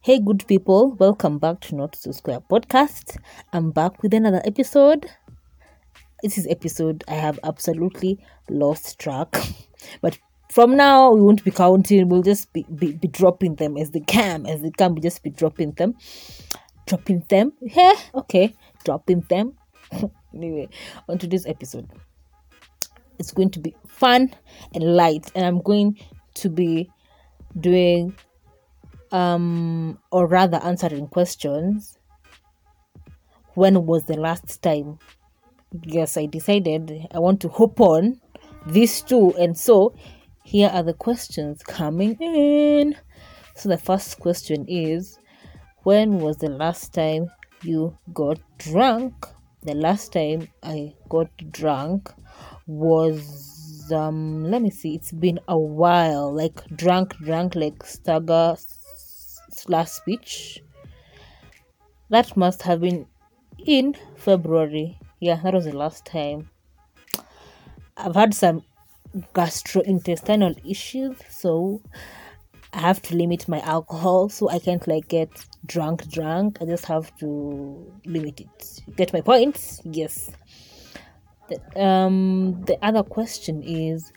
Hey, good people, welcome back to Not So Square podcast. I'm back with another episode. This is episode I have absolutely lost track, but from now we won't be counting. We'll just be, be, be dropping them as they come, as they come. We just be dropping them, dropping them. Yeah, okay, dropping them. anyway, on today's episode, it's going to be fun and light, and I'm going to be doing um or rather answering questions when was the last time yes i decided i want to hop on these two and so here are the questions coming in. So the first question is when was the last time you got drunk? The last time i got drunk was um let me see it's been a while like drunk drunk like stagger last speech. That must have been in February. Yeah, that was the last time. I've had some gastrointestinal issues, so I have to limit my alcohol so I can't like get drunk drunk. I just have to limit it. Get my point? Yes. The, um the other question is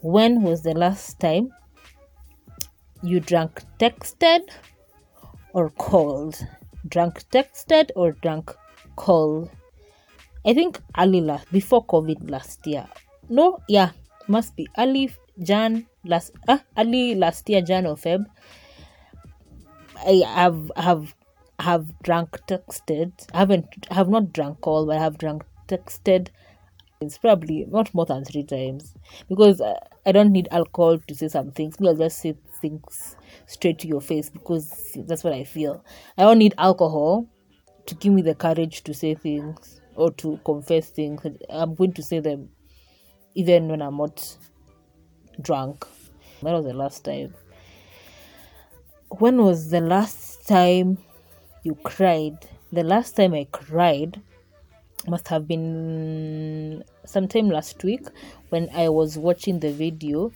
when was the last time you drank texted or called? Drunk texted or drunk called? I think early last before COVID last year. No, yeah, must be early Jan last uh, early last year Jan or Feb. I have have have drunk texted. I haven't have not drunk call, but I have drunk texted. It's probably not more than three times because uh, I don't need alcohol to say some things. I'll just say things straight to your face because that's what I feel. I don't need alcohol to give me the courage to say things or to confess things. I'm going to say them even when I'm not drunk. That was the last time. When was the last time you cried? The last time I cried must have been sometime last week when I was watching the video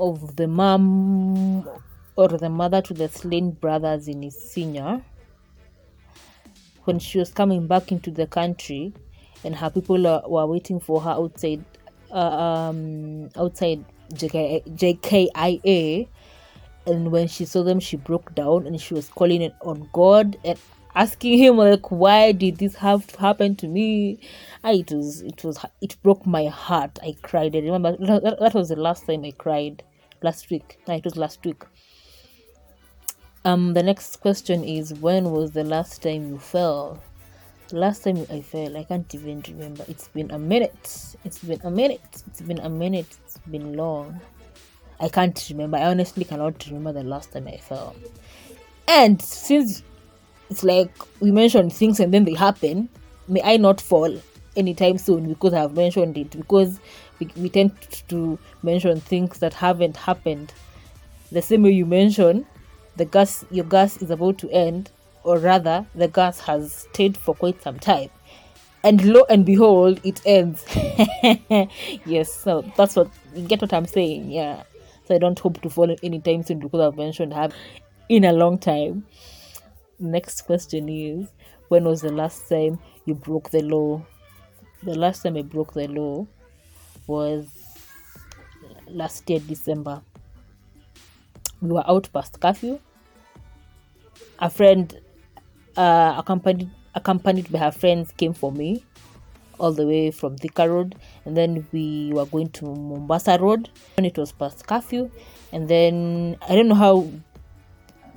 of the mom or the mother to the slain brothers in Isinya when she was coming back into the country and her people were waiting for her outside uh, um, outside JK, JKIA and when she saw them she broke down and she was calling it on God and asking him like why did this have to happen to me? I, it was it was it broke my heart. I cried. I remember that, that was the last time i cried last week. No, it was last week. Um, the next question is when was the last time you fell? last time I fell, I can't even remember. It's been a minute. It's been a minute. It's been a minute. It's been long. I can't remember. I honestly cannot remember the last time I fell. And since it's like we mentioned things and then they happen, may I not fall anytime soon because I've mentioned it. Because we, we tend to mention things that haven't happened. The same way you mention the gas your gas is about to end or rather the gas has stayed for quite some time. And lo and behold it ends. Yes so that's what you get what i'm saying yeah. So i don't hope to fall anytime soon because i've mentioned have in a long time. Next question is when was the last time you broke the law the last time i broke the law was last year December. We were out past curfew. A friend, uh, accompanied accompanied by her friends, came for me all the way from Thika Road, and then we were going to Mombasa Road when it was past curfew, and then I don't know how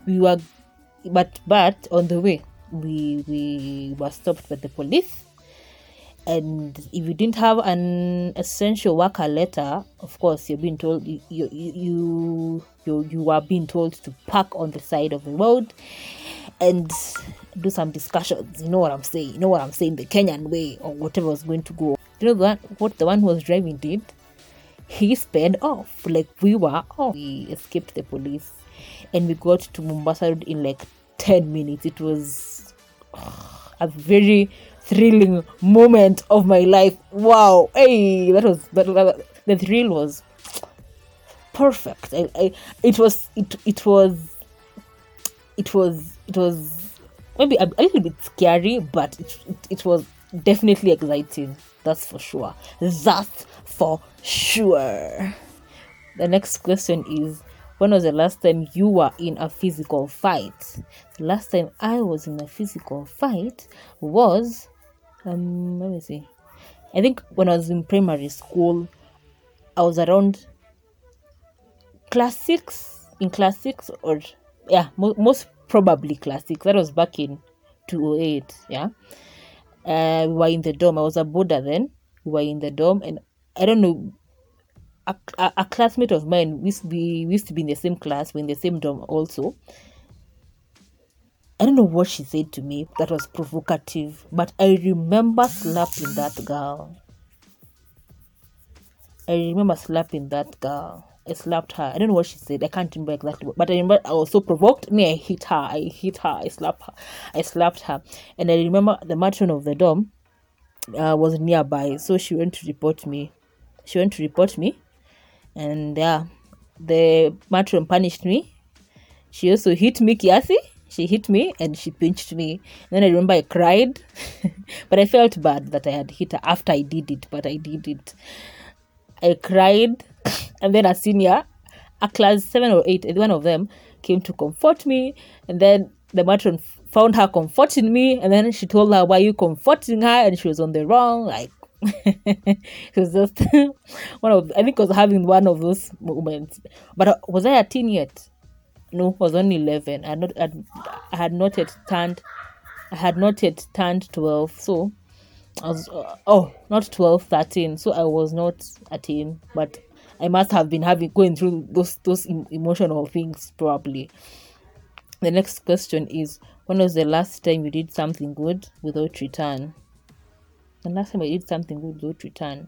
we were, but but on the way we we were stopped by the police and if you didn't have an essential worker letter of course you're being told you you you you, you are being told to park on the side of the road and do some discussions. You know what i'm saying? You know what i'm saying? The kenyan way or whatever was going to go. You know that what the one who was driving did? He sped off. Like we were off. We escaped the police and we got to mombasa road in like 10 minutes. It was a very thrilling moment of my life. Wow, hey, that was that, the thrill was perfect. I, I, it was it it was it was it was maybe a, a little bit scary, but it, it, it was definitely exciting. That's for sure. That's for sure. The next question is when was the last time you were in a physical fight? The last time I was in a physical fight was um let me see. I think when I was in primary school, I was around class six in class six or yeah, mo- most probably class six. That was back in two oh eight, yeah. Uh, we were in the dorm. I was a boarder then. We were in the dorm, and I don't know. A, a, a classmate of mine we used be we used to be in the same class, we're in the same dorm also. I don't know what she said to me that was provocative, but I remember slapping that girl. I remember slapping that girl. I slapped her. I don't know what she said. I can't remember exactly, but I remember I was so provoked. Me, I hit her. I hit her. I slapped her. I slapped her, and I remember the matron of the dorm uh, was nearby, so she went to report me. She went to report me, and yeah, the matron punished me. She also hit me kiasi. She hit me and she pinched me. Then I remember I cried, but I felt bad that I had hit her after I did it. But I did it. I cried, and then a senior, a class seven or eight, one of them came to comfort me, and then the matron found her comforting me, and then she told her, "Why you comforting her?" And she was on the wrong, like. it was just one of I think I was having one of those moments. But uh, was I a teen yet? No, was only eleven. I had not I'd, I had not yet turned I had not yet turned twelve. So I was uh, oh not 12 13 so I was not a teen but I must have been having going through those those emotional things probably the next question is when was the last time you did something good without return the last time I did something good without return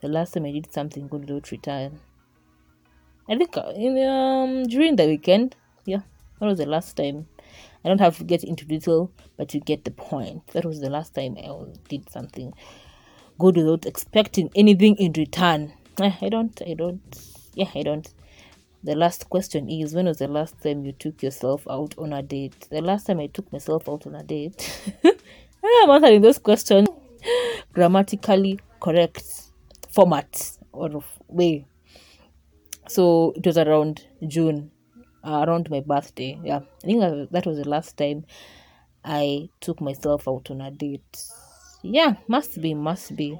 the last time I did something good without return I think uh, in um during the weekend yeah that was the last time I don't have to get into detail, but you get the point. That was the last time I did something good without expecting anything in return. Eh, I don't, I don't, yeah, I don't. The last question is when was the last time you took yourself out on a date? The last time I took myself out on a date, I'm answering those questions grammatically correct format or way. So it was around June uh, around my birthday. Yeah, I think that, was the last time I took myself out on a date. Yeah, must be, must be.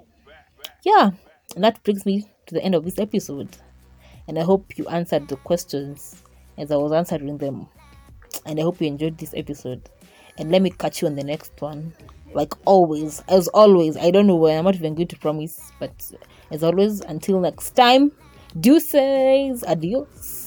Yeah, and that brings me to the end of this episode. And I hope you answered the questions as I was answering them. And I hope you enjoyed this episode. And let me catch you on the next one. Like always, as always, I don't know when I'm not even going to promise, but as always, until next time, deuces, adios.